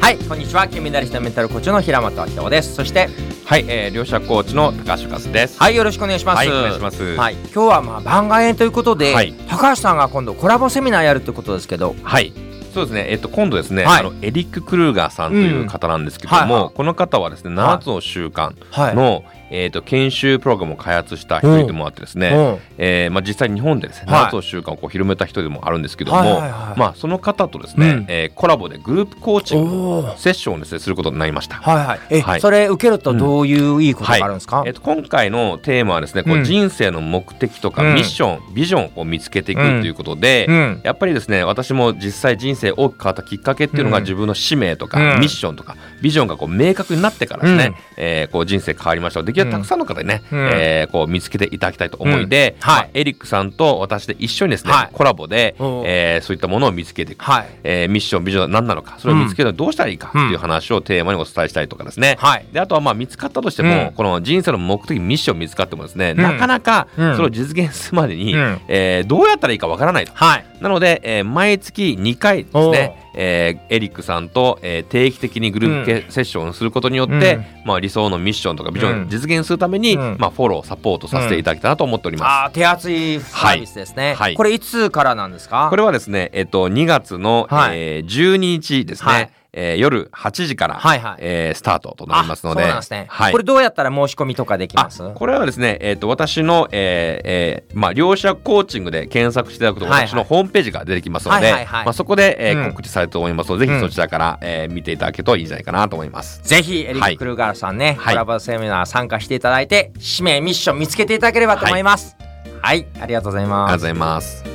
はいこんにちは。金メダリストのメンタルコーチの平本明夫です。そしてはい、えー、両者コーチの高橋和です。はいよろしくお願いします。はいお願いします。はい今日はまあ番外編ということで、はい。高橋さんが今度コラボセミナーやるということですけどはい。そうですね、えっと、今度ですね、はい。あのエリック・クルーガーさんという方なんですけども、うん。はい。はいこの方はですね、7つの習慣はい。の、えっと研修プログラムを開発した一人でもあってですね、うん。えーまあ、実際日本でですね、はい。7つの習慣をこう広めた人でもあるんですけども、はい。はい。はい。まあ、その方とですね、うん。えーコラボでグループコーチングセッションをですねすることになりました。はいはい。え、はい。それ受けるとどういういいことがあるんですか、えっと、今回のテーマはですね、こううん。人生の目的とかうん。ミッション、ビジョンを見つけていくということで、うん。やっぱりですね私も実際人生大きく変わったきっかけっていうのがうん。自分の使命とか、うん。ミッションとかビジョンがこう明確になってからですね、うん。えーこう人生変わりました。できるだけたくさんの方にね、うん。えーこう見つけていただきたいと思いで、うん。はい。まあエリックさんと私で一緒にですね、はい。コラボで、えーそういったものを見つけていく、はい。えーミッションビジョンは何なのかそれを見つけるのはどうしたらいいかっていう話をテーマにお伝えしたいとかですね、はい。であとはまあ見つかったとしても、うん。この人生の目的ミッション見つかってもですね、ん。なかなかうんそれを実現するまでに、うん。えーどうやったらいいかわからないと。はいなので、えー毎月2回ですね、えーエリックさんと、えー定期的にグループ系セッションをすることによって、うん。まあ、理想のミッションとかビジョンうん。を実現するために、うん。まあ、フォローサポートさせていただきたいなと思っております。あー手厚いサービスですね、はい。これいつからなんですか？これはですね、えっと、2月の、はい。えー12日ですね、はいえー夜8時から、はいはい。えースタートとなりますので。あそうなんですね、はい。これどうやったら申し込みとかできます？あこれはですね、えー、と私の、えーえーまあ、両者コーチングで検索していただくとはいはい。私のホームページが出てきますので、はいはいはい。まあ、そこで、えーうん。告知されると思いますので、ぜひそちらから、えー見ていただけるといいんじゃないかなと思います。ぜひエリック・クルーガーさんね、はい。コラボセミナー参加していただいて使命ミッション見つけていただければと思います。はい、ありがとうございます。ありがとうございます。